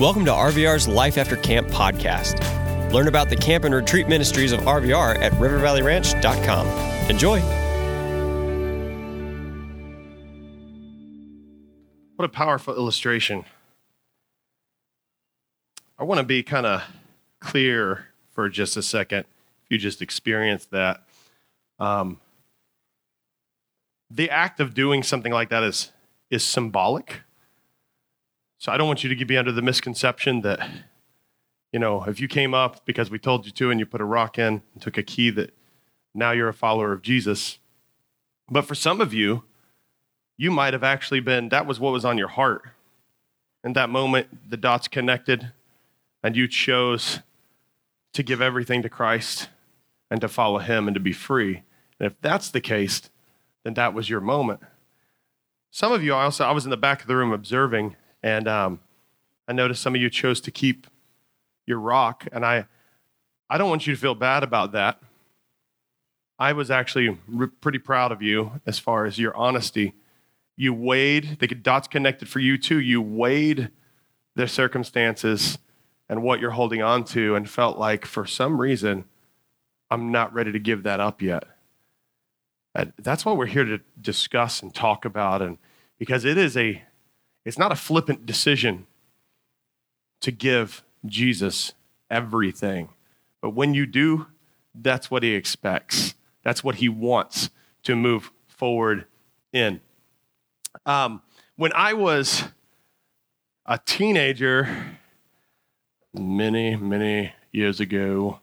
Welcome to RVR's Life After Camp podcast. Learn about the camp and retreat ministries of RVR at rivervalleyranch.com. Enjoy. What a powerful illustration. I want to be kind of clear for just a second. If you just experienced that, um, the act of doing something like that is is symbolic. So I don't want you to be under the misconception that, you know, if you came up because we told you to and you put a rock in and took a key, that now you're a follower of Jesus. But for some of you, you might have actually been, that was what was on your heart. In that moment, the dots connected, and you chose to give everything to Christ and to follow Him and to be free. And if that's the case, then that was your moment. Some of you, I also, I was in the back of the room observing, and um, I noticed some of you chose to keep your rock, and I, I don't want you to feel bad about that. I was actually re- pretty proud of you as far as your honesty. You weighed, the dots connected for you too. You weighed the circumstances and what you're holding on to and felt like for some reason, I'm not ready to give that up yet. That's what we're here to discuss and talk about. And because it is a, it's not a flippant decision to give Jesus everything. But when you do, that's what he expects. That's what he wants to move forward in. Um, when I was a teenager, many, many years ago,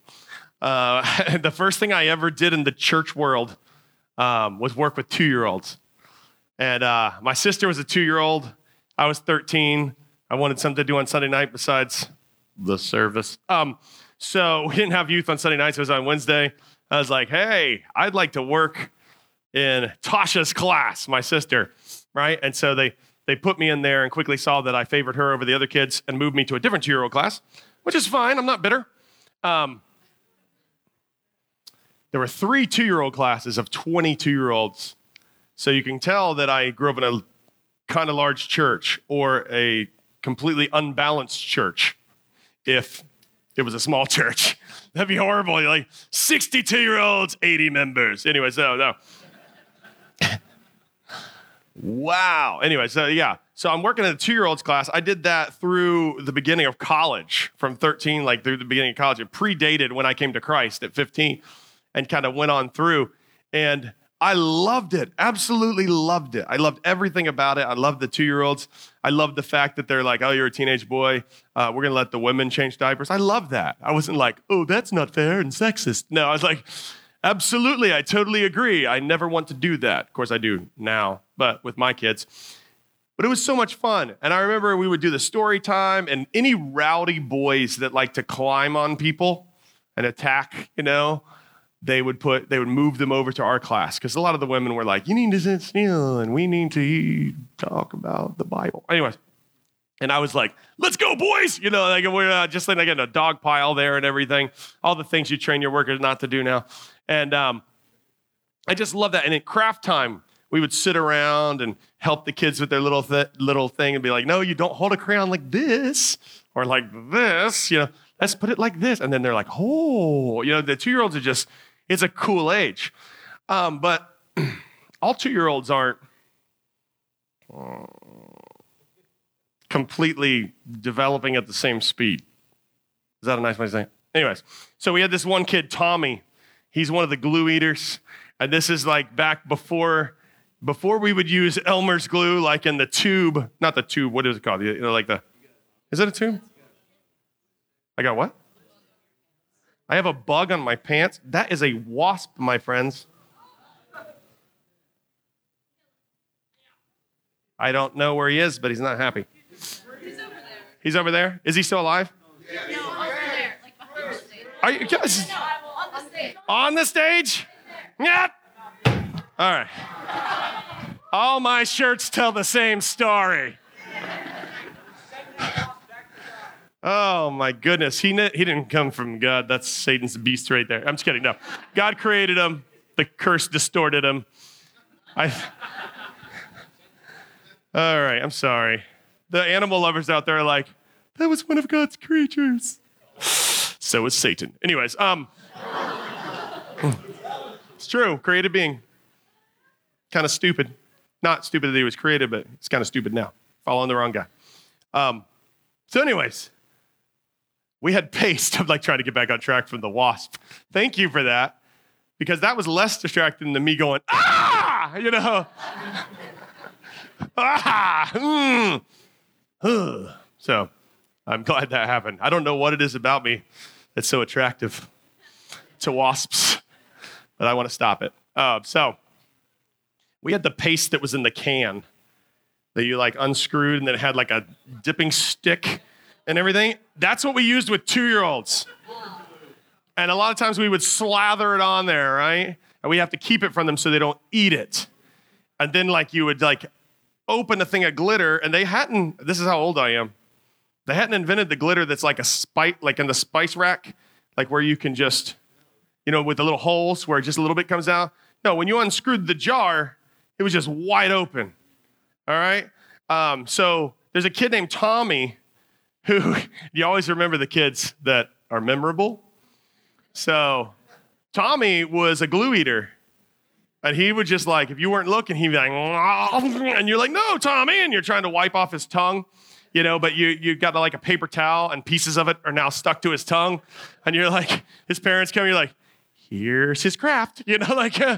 uh, the first thing I ever did in the church world um, was work with two year olds. And uh, my sister was a two year old. I was 13. I wanted something to do on Sunday night besides the service. Um, so we didn't have youth on Sunday nights, it was on Wednesday. I was like, hey, I'd like to work in Tasha's class, my sister, right? And so they, they put me in there and quickly saw that I favored her over the other kids and moved me to a different two year old class, which is fine. I'm not bitter. Um, there were three two year old classes of 22 year olds. So you can tell that I grew up in a kind of large church or a completely unbalanced church if it was a small church. That'd be horrible. You're like 62 year olds, 80 members. Anyway, so no. wow. Anyway, so uh, yeah. So I'm working in a two year olds class. I did that through the beginning of college, from 13, like through the beginning of college. It predated when I came to Christ at 15 and kind of went on through. And I loved it, absolutely loved it. I loved everything about it. I loved the two year olds. I loved the fact that they're like, oh, you're a teenage boy. Uh, we're going to let the women change diapers. I love that. I wasn't like, oh, that's not fair and sexist. No, I was like, absolutely, I totally agree. I never want to do that. Of course, I do now, but with my kids. But it was so much fun. And I remember we would do the story time, and any rowdy boys that like to climb on people and attack, you know, they would put they would move them over to our class because a lot of the women were like, "You need to sit still, and we need to talk about the Bible." Anyways, and I was like, "Let's go, boys!" You know, like we're uh, just like in a dog pile there and everything. All the things you train your workers not to do now, and um, I just love that. And in craft time, we would sit around and help the kids with their little th- little thing and be like, "No, you don't hold a crayon like this or like this." You know, let's put it like this. And then they're like, "Oh," you know, the two year olds are just it's a cool age. Um, but all two year olds aren't uh, completely developing at the same speed. Is that a nice way to say it? Anyways, so we had this one kid, Tommy. He's one of the glue eaters. And this is like back before before we would use Elmer's glue, like in the tube, not the tube, what is it called? You know, like the, is it a tube? I got what? I have a bug on my pants. That is a wasp, my friends. I don't know where he is, but he's not happy. He's over there. He's over there? Is he still alive? No, over there. Like behind the stage. Are you guys No, on the stage. on the stage? Yeah. All right. All my shirts tell the same story. Oh my goodness. He, ne- he didn't come from God. That's Satan's beast right there. I'm just kidding. No. God created him, the curse distorted him. I. All right. I'm sorry. The animal lovers out there are like, that was one of God's creatures. So is Satan. Anyways, um, it's true. Created being. Kind of stupid. Not stupid that he was created, but it's kind of stupid now. Following the wrong guy. Um, so, anyways, we had paste. I'm like trying to get back on track from the wasp. Thank you for that, because that was less distracting than me going, ah, you know. ah, mm. So I'm glad that happened. I don't know what it is about me that's so attractive to wasps, but I want to stop it. Uh, so we had the paste that was in the can that you like unscrewed and then it had like a dipping stick and everything. That's what we used with two year olds. And a lot of times we would slather it on there, right? And we have to keep it from them so they don't eat it. And then like you would like open a thing of glitter and they hadn't, this is how old I am. They hadn't invented the glitter that's like a spice, like in the spice rack, like where you can just, you know, with the little holes where just a little bit comes out. No, when you unscrewed the jar, it was just wide open. All right. Um, so there's a kid named Tommy who you always remember the kids that are memorable. So Tommy was a glue eater. And he would just like, if you weren't looking, he'd be like, and you're like, no, Tommy, and you're trying to wipe off his tongue, you know, but you you got like a paper towel and pieces of it are now stuck to his tongue. And you're like, his parents come, you're like, here's his craft, you know, like uh,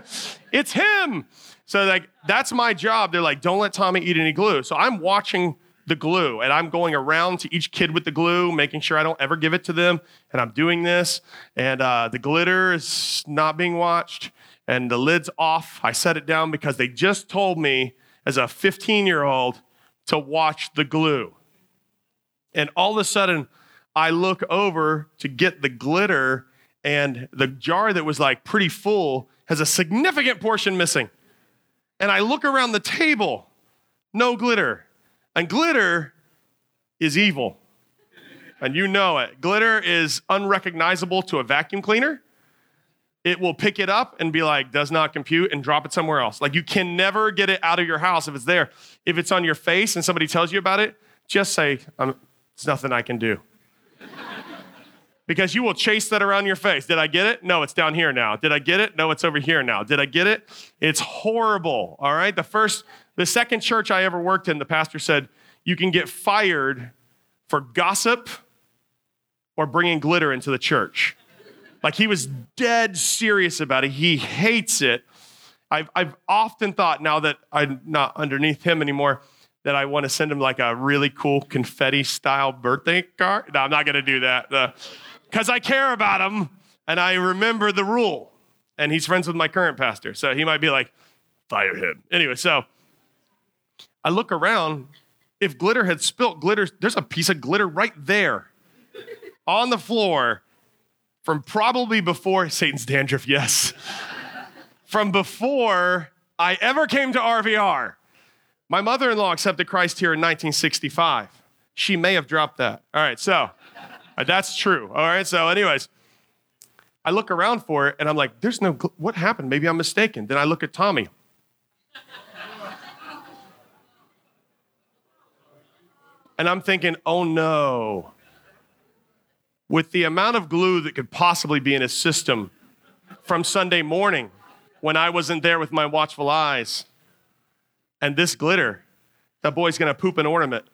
it's him. So like that's my job. They're like, don't let Tommy eat any glue. So I'm watching the glue and I'm going around to each kid with the glue, making sure I don't ever give it to them. And I'm doing this. And uh, the glitter is not being watched and the lid's off. I set it down because they just told me as a 15 year old to watch the glue. And all of a sudden, I look over to get the glitter, and the jar that was like pretty full has a significant portion missing and I look around the table, no glitter. And glitter is evil. And you know it. Glitter is unrecognizable to a vacuum cleaner. It will pick it up and be like, does not compute, and drop it somewhere else. Like, you can never get it out of your house if it's there. If it's on your face and somebody tells you about it, just say, um, it's nothing I can do because you will chase that around your face. Did I get it? No, it's down here now. Did I get it? No, it's over here now. Did I get it? It's horrible. All right. The first, the second church I ever worked in, the pastor said, you can get fired for gossip or bringing glitter into the church. Like he was dead serious about it. He hates it. I've, I've often thought now that I'm not underneath him anymore that I want to send him like a really cool confetti style birthday card. No, I'm not going to do that. Uh, because I care about him and I remember the rule. And he's friends with my current pastor. So he might be like, fire him. Anyway, so I look around. If glitter had spilt glitter, there's a piece of glitter right there on the floor from probably before Satan's dandruff, yes. from before I ever came to RVR. My mother in law accepted Christ here in 1965. She may have dropped that. All right, so Uh, that's true. All right. So, anyways, I look around for it and I'm like, there's no, what happened? Maybe I'm mistaken. Then I look at Tommy. and I'm thinking, oh no. With the amount of glue that could possibly be in his system from Sunday morning when I wasn't there with my watchful eyes, and this glitter, that boy's gonna poop an ornament.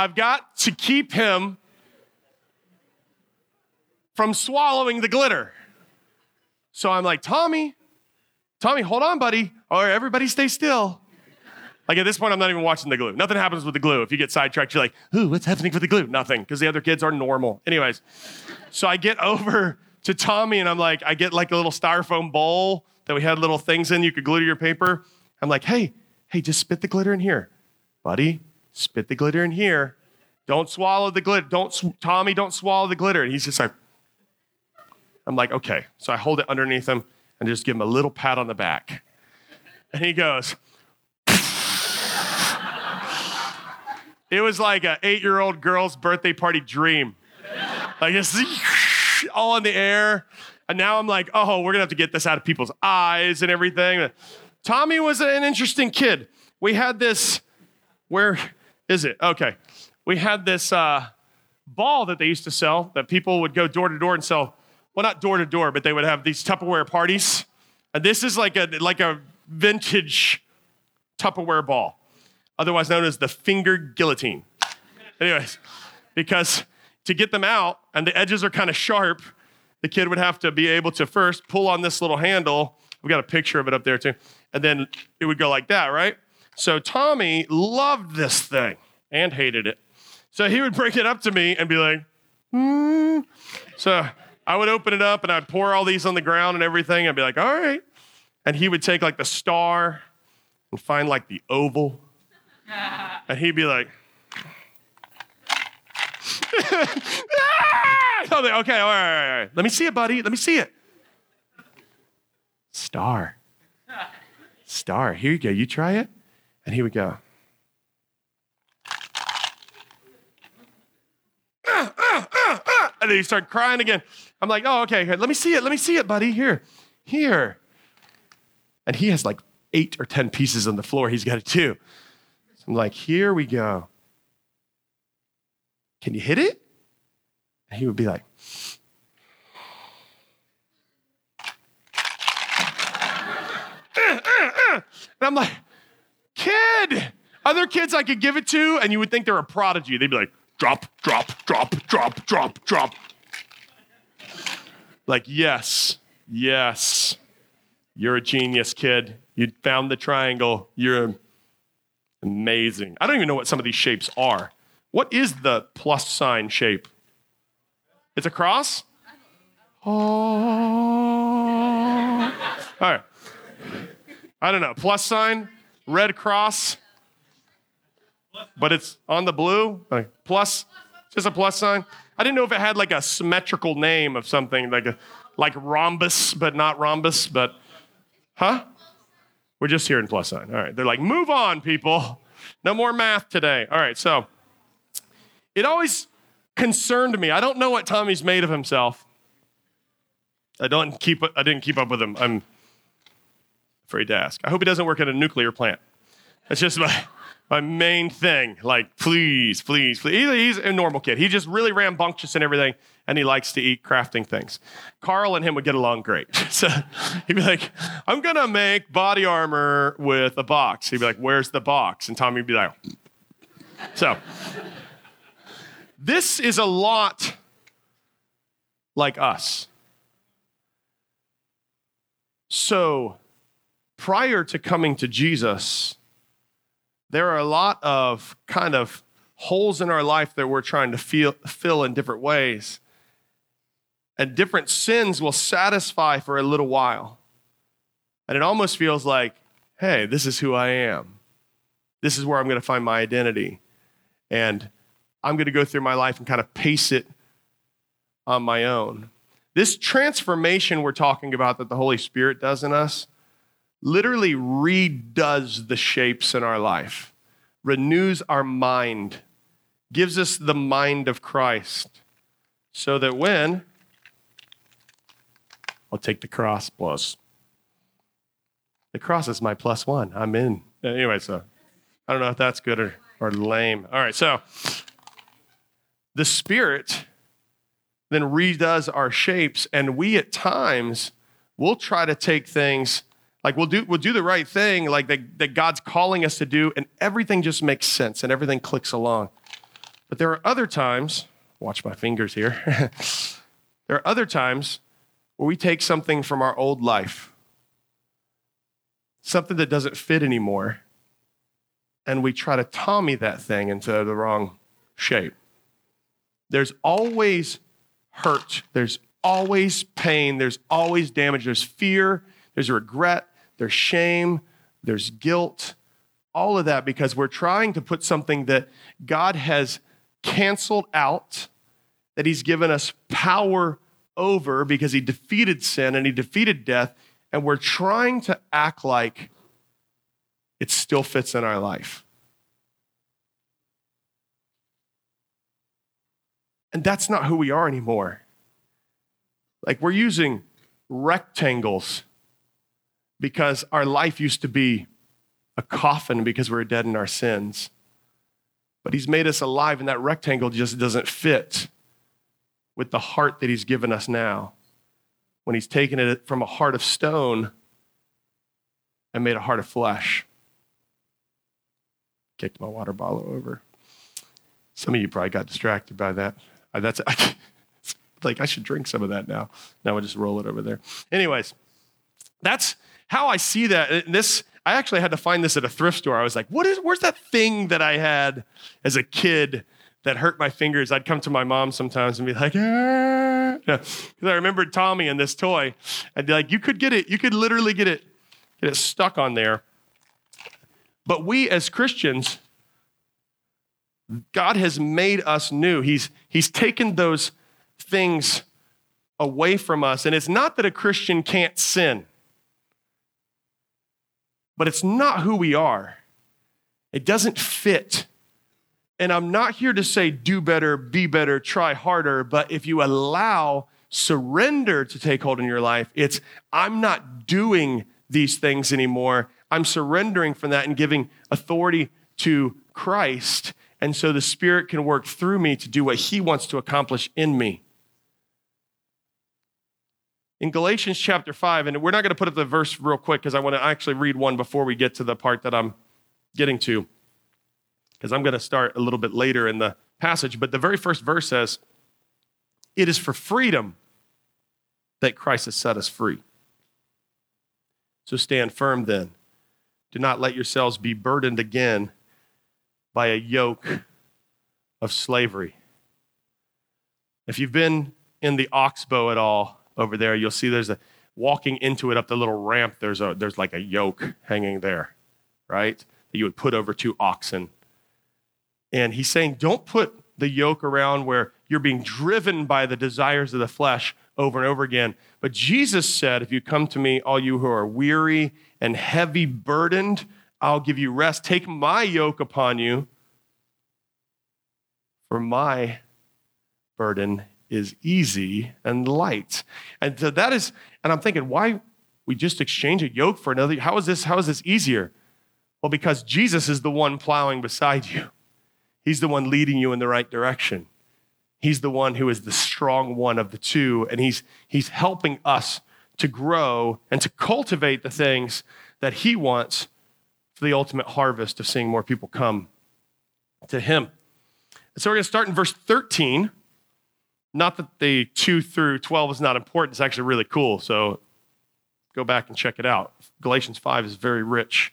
I've got to keep him from swallowing the glitter. So I'm like, Tommy, Tommy, hold on, buddy. All right, everybody stay still. Like at this point, I'm not even watching the glue. Nothing happens with the glue. If you get sidetracked, you're like, ooh, what's happening with the glue? Nothing, because the other kids are normal. Anyways, so I get over to Tommy and I'm like, I get like a little styrofoam bowl that we had little things in you could glue to your paper. I'm like, hey, hey, just spit the glitter in here. Buddy, spit the glitter in here. Don't swallow the glitter. Don't, Tommy, don't swallow the glitter. And he's just like, I'm like, okay. So I hold it underneath him and just give him a little pat on the back. And he goes, it was like an eight year old girl's birthday party dream. Like it's all in the air. And now I'm like, oh, we're gonna have to get this out of people's eyes and everything. Tommy was an interesting kid. We had this where Is it? Okay. We had this uh, ball that they used to sell that people would go door to door and sell. Well, not door to door, but they would have these Tupperware parties. And this is like a like a vintage Tupperware ball, otherwise known as the finger guillotine. Anyways, because to get them out and the edges are kind of sharp, the kid would have to be able to first pull on this little handle. We've got a picture of it up there too. And then it would go like that, right? So Tommy loved this thing and hated it. So he would bring it up to me and be like, hmm. So I would open it up and I'd pour all these on the ground and everything. I'd be like, all right. And he would take like the star and find like the oval. And he'd be like, okay, all right, all right, all right. Let me see it, buddy. Let me see it. Star. Star. Here you go. You try it. And he would go. And then he started crying again. I'm like, oh, okay, here, let me see it. Let me see it, buddy. Here, here. And he has like eight or 10 pieces on the floor. He's got it too. So I'm like, here we go. Can you hit it? And he would be like, and I'm like, kid. Other kids I could give it to, and you would think they're a prodigy. They'd be like, drop, drop, drop, drop, drop, drop. Like, yes, yes, you're a genius, kid. You found the triangle. You're amazing. I don't even know what some of these shapes are. What is the plus sign shape? It's a cross? Oh. All right. I don't know. Plus sign, red cross, but it's on the blue. Like plus, just a plus sign. I didn't know if it had like a symmetrical name of something, like a like rhombus, but not rhombus, but huh? We're just here in plus sign. All right. They're like, move on, people. No more math today. All right. So it always concerned me. I don't know what Tommy's made of himself. I don't keep. I didn't keep up with him. I'm afraid to ask. I hope he doesn't work at a nuclear plant. That's just my my main thing. Like, please, please, please. He's a normal kid. He's just really rambunctious and everything, and he likes to eat crafting things. Carl and him would get along great. So he'd be like, I'm gonna make body armor with a box. He'd be like, Where's the box? And Tommy would be like, So this is a lot like us. So prior to coming to Jesus, there are a lot of kind of holes in our life that we're trying to feel, fill in different ways. And different sins will satisfy for a little while. And it almost feels like, hey, this is who I am. This is where I'm going to find my identity. And I'm going to go through my life and kind of pace it on my own. This transformation we're talking about that the Holy Spirit does in us literally redoes the shapes in our life, renews our mind, gives us the mind of Christ, so that when I'll take the cross plus. The cross is my plus one. I'm in. Anyway, so I don't know if that's good or, or lame. All right, so the Spirit then redoes our shapes, and we at times will try to take things like we'll do we'll do the right thing, like that, that God's calling us to do, and everything just makes sense and everything clicks along. But there are other times, watch my fingers here. there are other times where we take something from our old life, something that doesn't fit anymore, and we try to Tommy that thing into the wrong shape. There's always hurt, there's always pain, there's always damage, there's fear, there's regret, there's shame, there's guilt, all of that because we're trying to put something that God has canceled out, that He's given us power over because He defeated sin and He defeated death, and we're trying to act like it still fits in our life. And that's not who we are anymore. Like we're using rectangles because our life used to be a coffin because we were dead in our sins. But He's made us alive, and that rectangle just doesn't fit with the heart that He's given us now. When He's taken it from a heart of stone and made a heart of flesh. Kicked my water bottle over. Some of you probably got distracted by that. Uh, That's like I should drink some of that now. Now I just roll it over there. Anyways, that's how I see that. And This I actually had to find this at a thrift store. I was like, "What is? Where's that thing that I had as a kid that hurt my fingers?" I'd come to my mom sometimes and be like, "Ah," because I remembered Tommy and this toy. I'd be like, "You could get it. You could literally get it, get it stuck on there." But we as Christians, God has made us new. He's He's taken those things away from us, and it's not that a Christian can't sin but it's not who we are. It doesn't fit. And I'm not here to say do better, be better, try harder, but if you allow surrender to take hold in your life, it's I'm not doing these things anymore. I'm surrendering from that and giving authority to Christ. And so the Spirit can work through me to do what He wants to accomplish in me in Galatians chapter 5, and we're not going to put up the verse real quick because I want to actually read one before we get to the part that I'm getting to, because I'm going to start a little bit later in the passage. But the very first verse says, It is for freedom that Christ has set us free. So stand firm then. Do not let yourselves be burdened again by a yoke of slavery. If you've been in the oxbow at all, over there, you'll see there's a walking into it up the little ramp, there's a there's like a yoke hanging there, right? That you would put over two oxen. And he's saying, don't put the yoke around where you're being driven by the desires of the flesh over and over again. But Jesus said, if you come to me, all you who are weary and heavy burdened, I'll give you rest. Take my yoke upon you, for my burden is easy and light. And so that is, and I'm thinking, why we just exchange a yoke for another? How is this, how is this easier? Well, because Jesus is the one plowing beside you. He's the one leading you in the right direction. He's the one who is the strong one of the two, and he's, he's helping us to grow and to cultivate the things that he wants for the ultimate harvest of seeing more people come to him. And so we're going to start in verse 13 not that the 2 through 12 is not important, it's actually really cool. So go back and check it out. Galatians 5 is very rich.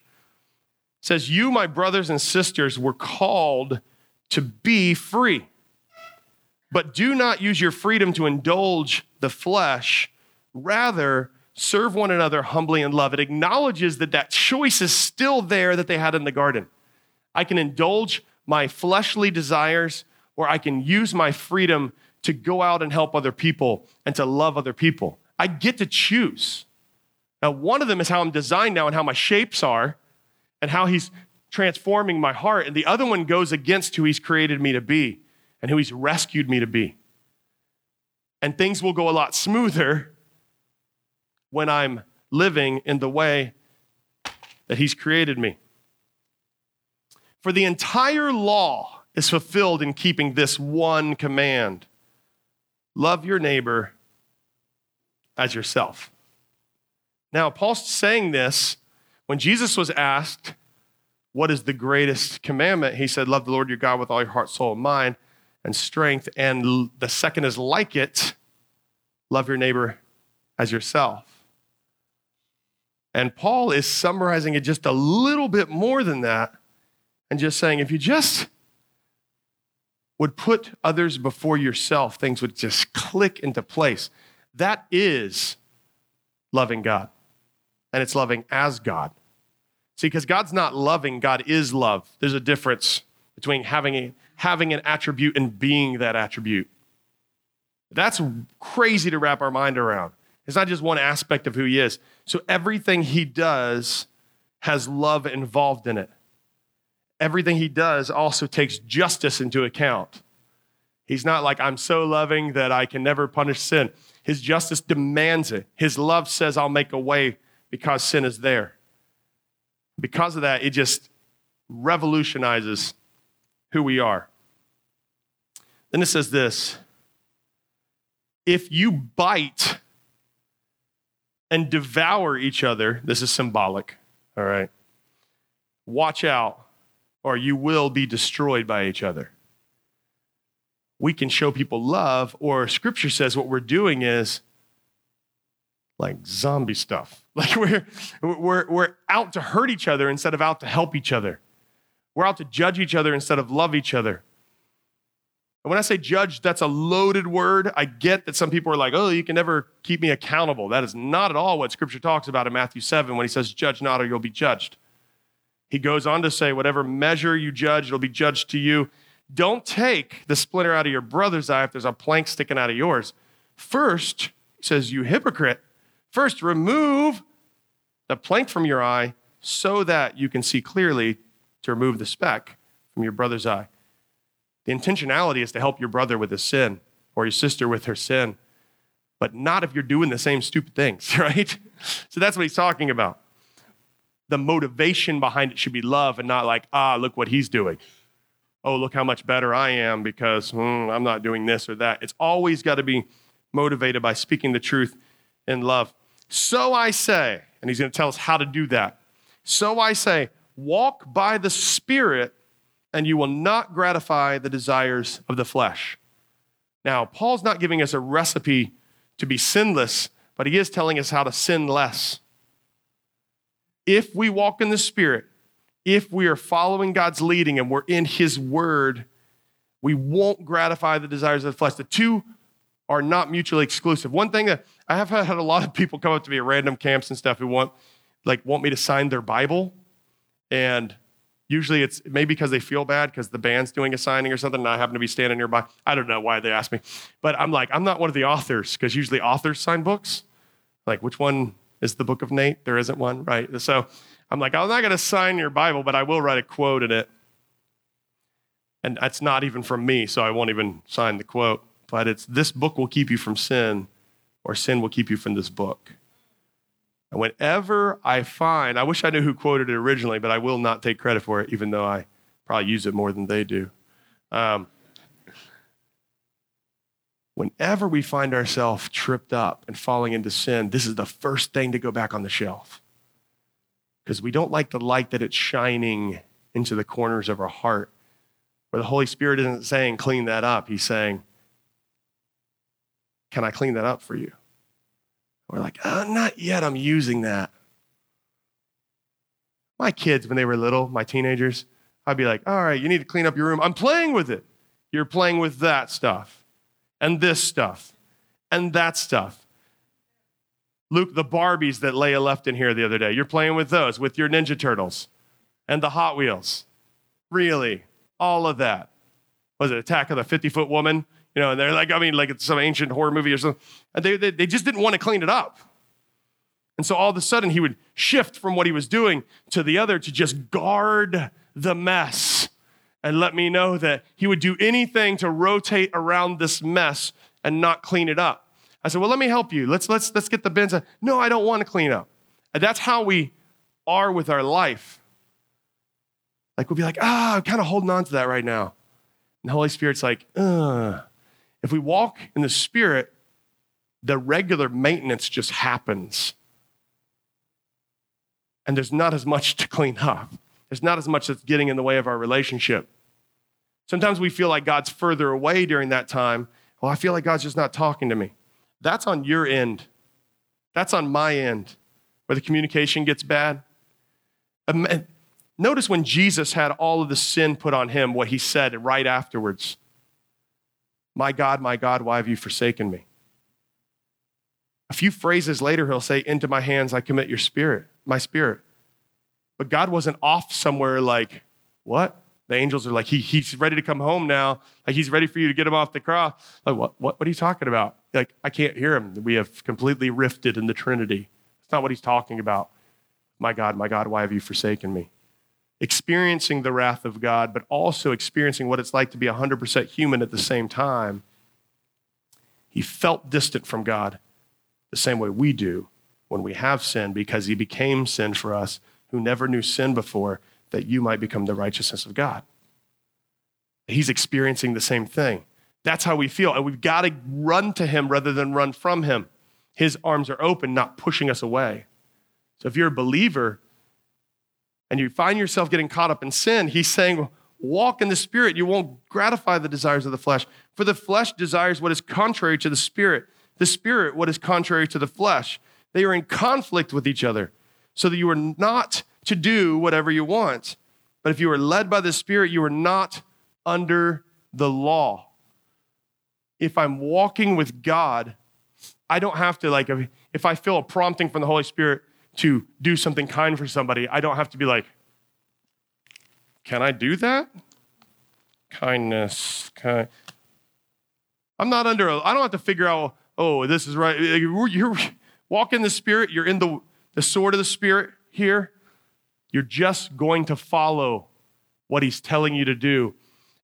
It says, You, my brothers and sisters, were called to be free. But do not use your freedom to indulge the flesh. Rather, serve one another humbly in love. It acknowledges that that choice is still there that they had in the garden. I can indulge my fleshly desires, or I can use my freedom to go out and help other people and to love other people. I get to choose. Now, one of them is how I'm designed now and how my shapes are and how He's transforming my heart. And the other one goes against who He's created me to be and who He's rescued me to be. And things will go a lot smoother when I'm living in the way that He's created me. For the entire law is fulfilled in keeping this one command love your neighbor as yourself. Now, Paul's saying this when Jesus was asked, What is the greatest commandment? He said, Love the Lord your God with all your heart, soul, and mind, and strength. And the second is like it love your neighbor as yourself. And Paul is summarizing it just a little bit more than that and just saying, if you just would put others before yourself, things would just click into place. That is loving God. And it's loving as God. See, because God's not loving, God is love. There's a difference between having, a, having an attribute and being that attribute. That's crazy to wrap our mind around. It's not just one aspect of who he is. So everything he does has love involved in it everything he does also takes justice into account. He's not like, I'm so loving that I can never punish sin. His justice demands it. His love says, I'll make a way because sin is there. Because of that, it just revolutionizes who we are. Then it says this if you bite and devour each other, this is symbolic, all right? Watch out, or you will be destroyed by each other. We can show people love, or scripture says what we're doing is like zombie stuff. Like we're, we're, we're out to hurt each other instead of out to help each other. We're out to judge each other instead of love each other. And when I say judge, that's a loaded word. I get that some people are like, oh, you can never keep me accountable. That is not at all what scripture talks about in Matthew 7 when he says, judge not or you'll be judged. He goes on to say, whatever measure you judge, it'll be judged to you. Don't take the splinter out of your brother's eye if there's a plank sticking out of yours. First, he says, you hypocrite, first remove the plank from your eye so that you can see clearly to remove the speck from your brother's eye. The intentionality is to help your brother with his sin or your sister with her sin, but not if you're doing the same stupid things, right? So that's what he's talking about. The motivation behind it should be love and not like, ah, look what he's doing. Oh, look how much better I am because hmm, I'm not doing this or that. It's always got to be motivated by speaking the truth in love. So I say, and he's going to tell us how to do that. So I say, walk by the Spirit, and you will not gratify the desires of the flesh. Now, Paul's not giving us a recipe to be sinless, but he is telling us how to sin less. If we walk in the Spirit, if we are following God's leading and we're in His Word, we won't gratify the desires of the flesh. The two are not mutually exclusive. One thing that I have had a lot of people come up to me at random camps and stuff who want, like, want me to sign their Bible, and usually it's maybe because they feel bad because the band's doing a signing or something, and I happen to be standing nearby. I don't know why they ask me, but I'm like, I'm not one of the authors because usually authors sign books. Like, which one is the book of Nate? There isn't one, right? So I'm like, I'm not going to sign your Bible, but I will write a quote in it. And that's not even from me, so I won't even sign the quote. But it's this book will keep you from sin, or sin will keep you from this book. And whenever I find, I wish I knew who quoted it originally, but I will not take credit for it, even though I probably use it more than they do. Um, whenever we find ourselves tripped up and falling into sin, this is the first thing to go back on the shelf because we don't like the light that it's shining into the corners of our heart. Where the Holy Spirit isn't saying, clean that up. He's saying, can I clean that up for you? We're like, oh, not yet. I'm using that. My kids, when they were little, my teenagers, I'd be like, all right, you need to clean up your room. I'm playing with it. You're playing with that stuff and this stuff and that stuff. Luke, the Barbies that Leia left in here the other day, you're playing with those, with your Ninja Turtles and the Hot Wheels. Really? All of that. Was it Attack of the 50 Foot Woman? You know, and they're like, I mean, like it's some ancient horror movie or something. And they, they, they just didn't want to clean it up. And so all of a sudden, he would shift from what he was doing to the other to just guard the mess and let me know that he would do anything to rotate around this mess and not clean it up. I said, well, let me help you. Let's, let's, let's get the bins. Out. No, I don't want to clean up. And that's how we are with our life. Like we'll be like, ah, I'm kind of holding on to that right now. And the Holy Spirit's like, Ugh. If we walk in the Spirit, the regular maintenance just happens. And there's not as much to clean up. There's not as much that's getting in the way of our relationship. Sometimes we feel like God's further away during that time. Well, I feel like God's just not talking to me. That's on your end. That's on my end, where the communication gets bad. Notice when Jesus had all of the sin put on him, what he said right afterwards My God, my God, why have you forsaken me? A few phrases later, he'll say, Into my hands I commit your spirit, my spirit. But God wasn't off somewhere like, What? The angels are like, he, he's ready to come home now. Like he's ready for you to get him off the cross. Like, what, what, what are you talking about? Like, I can't hear him. We have completely rifted in the Trinity. That's not what he's talking about. My God, my God, why have you forsaken me? Experiencing the wrath of God, but also experiencing what it's like to be 100% human at the same time. He felt distant from God the same way we do when we have sin because he became sin for us who never knew sin before that you might become the righteousness of God. He's experiencing the same thing. That's how we feel. And we've got to run to him rather than run from him. His arms are open, not pushing us away. So if you're a believer and you find yourself getting caught up in sin, he's saying, walk in the spirit. You won't gratify the desires of the flesh. For the flesh desires what is contrary to the spirit, the spirit what is contrary to the flesh. They are in conflict with each other, so that you are not to do whatever you want. But if you are led by the spirit, you are not under the law. If I'm walking with God, I don't have to, like, if I feel a prompting from the Holy Spirit to do something kind for somebody, I don't have to be like, can I do that? Kindness. Kind. I'm not under, I don't have to figure out, oh, this is right. You're, you're walk in the Spirit, you're in the, the sword of the Spirit here. You're just going to follow what He's telling you to do.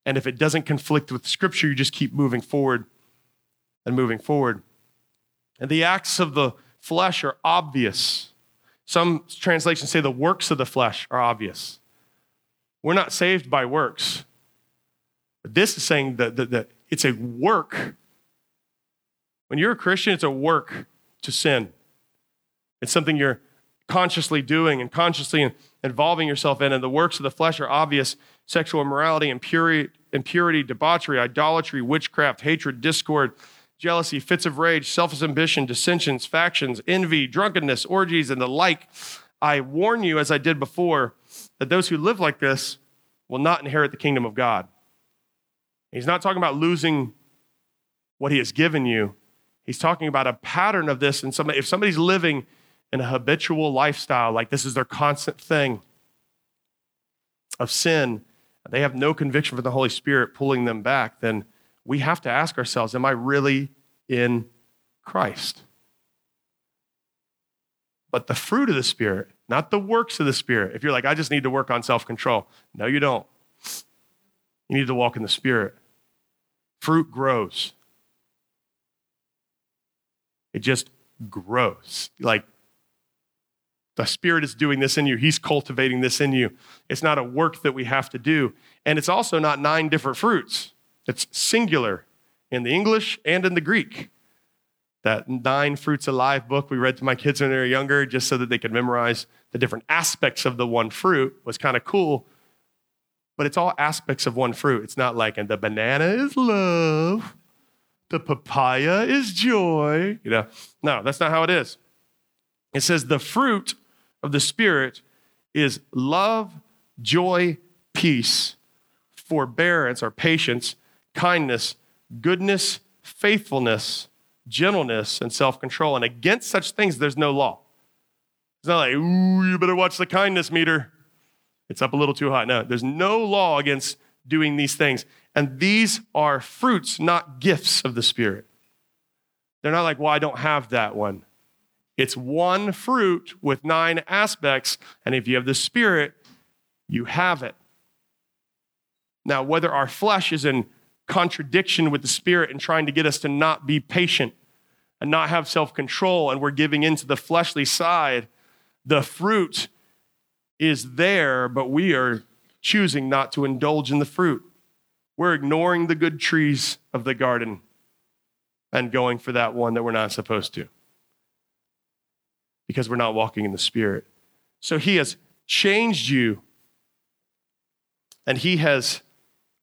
And if it doesn't conflict with Scripture, you just keep moving forward and moving forward. And the acts of the flesh are obvious. Some translations say the works of the flesh are obvious. We're not saved by works. This is saying that, that, that it's a work. When you're a Christian, it's a work to sin. It's something you're consciously doing and consciously involving yourself in, and the works of the flesh are obvious sexual immorality, impurity, impurity, debauchery, idolatry, witchcraft, hatred, discord, jealousy, fits of rage, selfish ambition, dissensions, factions, envy, drunkenness, orgies, and the like. I warn you, as I did before, that those who live like this will not inherit the kingdom of God. He's not talking about losing what he has given you. He's talking about a pattern of this. And somebody, if somebody's living in a habitual lifestyle, like this is their constant thing of sin, they have no conviction for the Holy Spirit pulling them back, then we have to ask ourselves, am I really in Christ? But the fruit of the Spirit, not the works of the Spirit. If you're like, I just need to work on self control, no, you don't. You need to walk in the Spirit. Fruit grows, it just grows. Like the Spirit is doing this in you, He's cultivating this in you. It's not a work that we have to do. And it's also not nine different fruits, it's singular in the English and in the Greek. That Nine Fruits Alive book we read to my kids when they were younger, just so that they could memorize the different aspects of the one fruit, was kind of cool. But it's all aspects of one fruit. It's not like, and the banana is love, the papaya is joy. You know, no, that's not how it is. It says the fruit of the Spirit is love, joy, peace, forbearance or patience, kindness, goodness, faithfulness, gentleness, and self control. And against such things, there's no law. It's not like, ooh, you better watch the kindness meter. It's up a little too high. No, there's no law against doing these things. And these are fruits, not gifts of the Spirit. They're not like, well, I don't have that one. It's one fruit with nine aspects. And if you have the Spirit, you have it. Now, whether our flesh is in contradiction with the Spirit and trying to get us to not be patient and not have self control, and we're giving into the fleshly side, the fruit is there, but we are choosing not to indulge in the fruit. We're ignoring the good trees of the garden and going for that one that we're not supposed to because we're not walking in the Spirit. So He has changed you and He has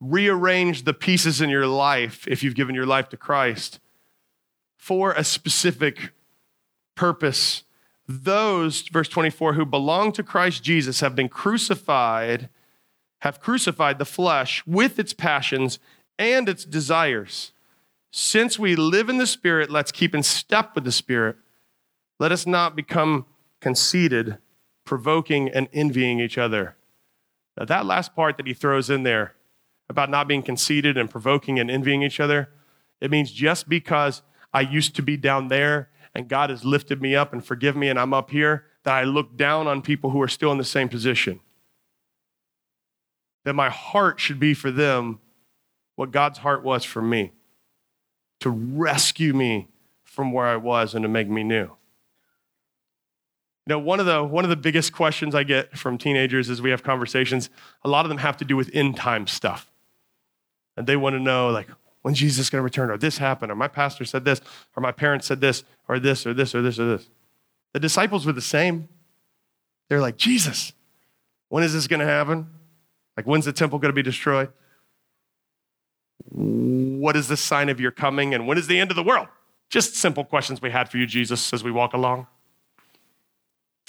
rearranged the pieces in your life if you've given your life to Christ for a specific purpose. Those, verse 24, who belong to Christ Jesus have been crucified, have crucified the flesh with its passions and its desires. Since we live in the Spirit, let's keep in step with the Spirit. Let us not become conceited, provoking and envying each other. Now, that last part that he throws in there about not being conceited and provoking and envying each other, it means just because I used to be down there and God has lifted me up and forgiven me and I'm up here, that I look down on people who are still in the same position. That my heart should be for them what God's heart was for me to rescue me from where I was and to make me new. Know, one of the one of the biggest questions I get from teenagers as we have conversations, a lot of them have to do with end time stuff. And they want to know, like, when Jesus is going to return? Or this happened, or my pastor said this, or my parents said this, or this, or this, or this, or this. The disciples were the same. They're like, Jesus, when is this going to happen? Like, when's the temple going to be destroyed? What is the sign of your coming? And when is the end of the world? Just simple questions we had for you, Jesus, as we walk along.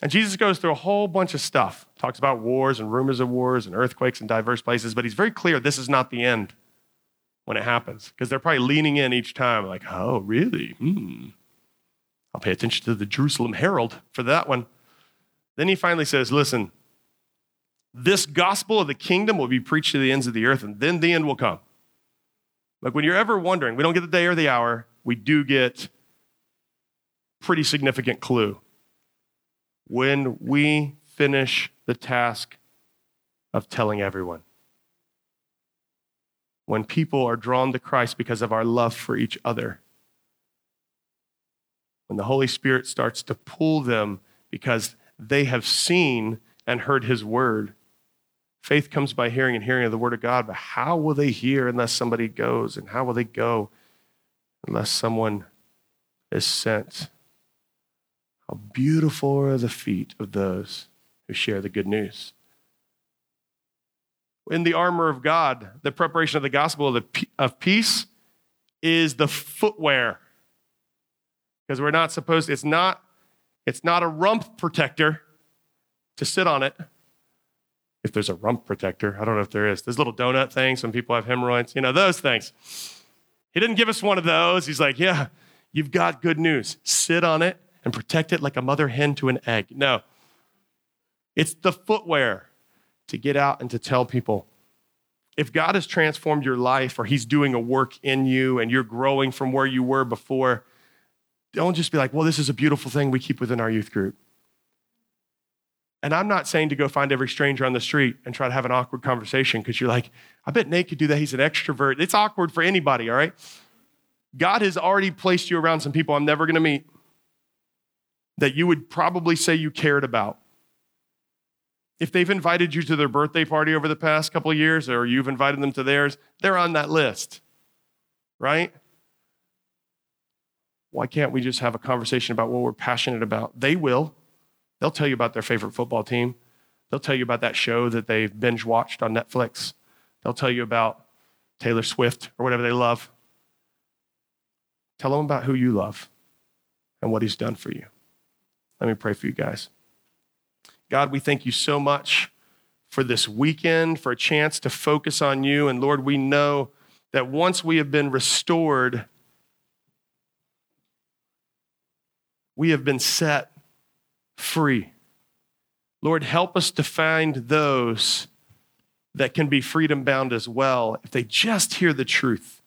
And Jesus goes through a whole bunch of stuff, talks about wars and rumors of wars and earthquakes in diverse places, but he's very clear this is not the end when it happens, because they're probably leaning in each time, like, oh, really? Hmm. I'll pay attention to the Jerusalem Herald for that one. Then he finally says, listen, this gospel of the kingdom will be preached to the ends of the earth, and then the end will come. Like when you're ever wondering, we don't get the day or the hour, we do get pretty significant clue. When we finish the task of telling everyone. When people are drawn to Christ because of our love for each other. When the Holy Spirit starts to pull them because they have seen and heard his word. Faith comes by hearing and hearing of the word of God, but how will they hear unless somebody goes? And how will they go unless someone is sent? How beautiful are the feet of those who share the good news. In the armor of God, the preparation of the gospel of, the, of peace is the footwear. Because we're not supposed, it's not, it's not a rump protector to sit on it. If there's a rump protector, I don't know if there is. Those little donut things when people have hemorrhoids, you know, those things. He didn't give us one of those. He's like, yeah, you've got good news. Sit on it and protect it like a mother hen to an egg. No, it's the footwear to get out and to tell people. If God has transformed your life or He's doing a work in you and you're growing from where you were before, don't just be like, well, this is a beautiful thing we keep within our youth group. And I'm not saying to go find every stranger on the street and try to have an awkward conversation because you're like, I bet Nate could do that. He's an extrovert. It's awkward for anybody, all right? God has already placed you around some people I'm never going to meet that you would probably say you cared about. If they've invited you to their birthday party over the past couple of years or you've invited them to theirs, they're on that list, right? Why can't we just have a conversation about what we're passionate about? They will. They'll tell you about their favorite football team. They'll tell you about that show that they've binge watched on Netflix. They'll tell you about Taylor Swift or whatever they love. Tell them about who you love and what he's done for you. Let me pray for you guys. God, we thank you so much for this weekend, for a chance to focus on you. And Lord, we know that once we have been restored, we have been set free. Lord, help us to find those that can be freedom bound as well if they just hear the truth.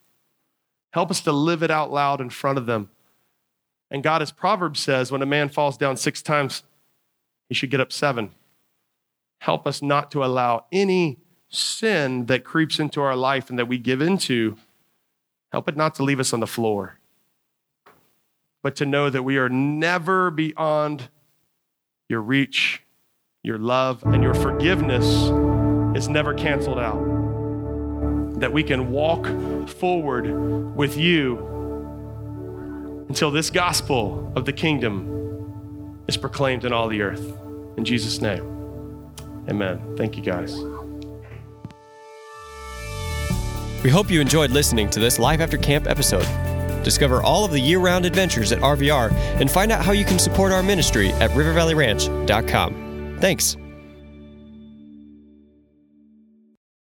Help us to live it out loud in front of them. And God, as Proverbs says, when a man falls down six times, he should get up seven. Help us not to allow any sin that creeps into our life and that we give into, help it not to leave us on the floor, but to know that we are never beyond your reach, your love, and your forgiveness is never canceled out. That we can walk forward with you until this gospel of the kingdom is proclaimed in all the earth. In Jesus' name, amen. Thank you, guys. We hope you enjoyed listening to this Life After Camp episode. Discover all of the year round adventures at RVR and find out how you can support our ministry at rivervalleyranch.com. Thanks.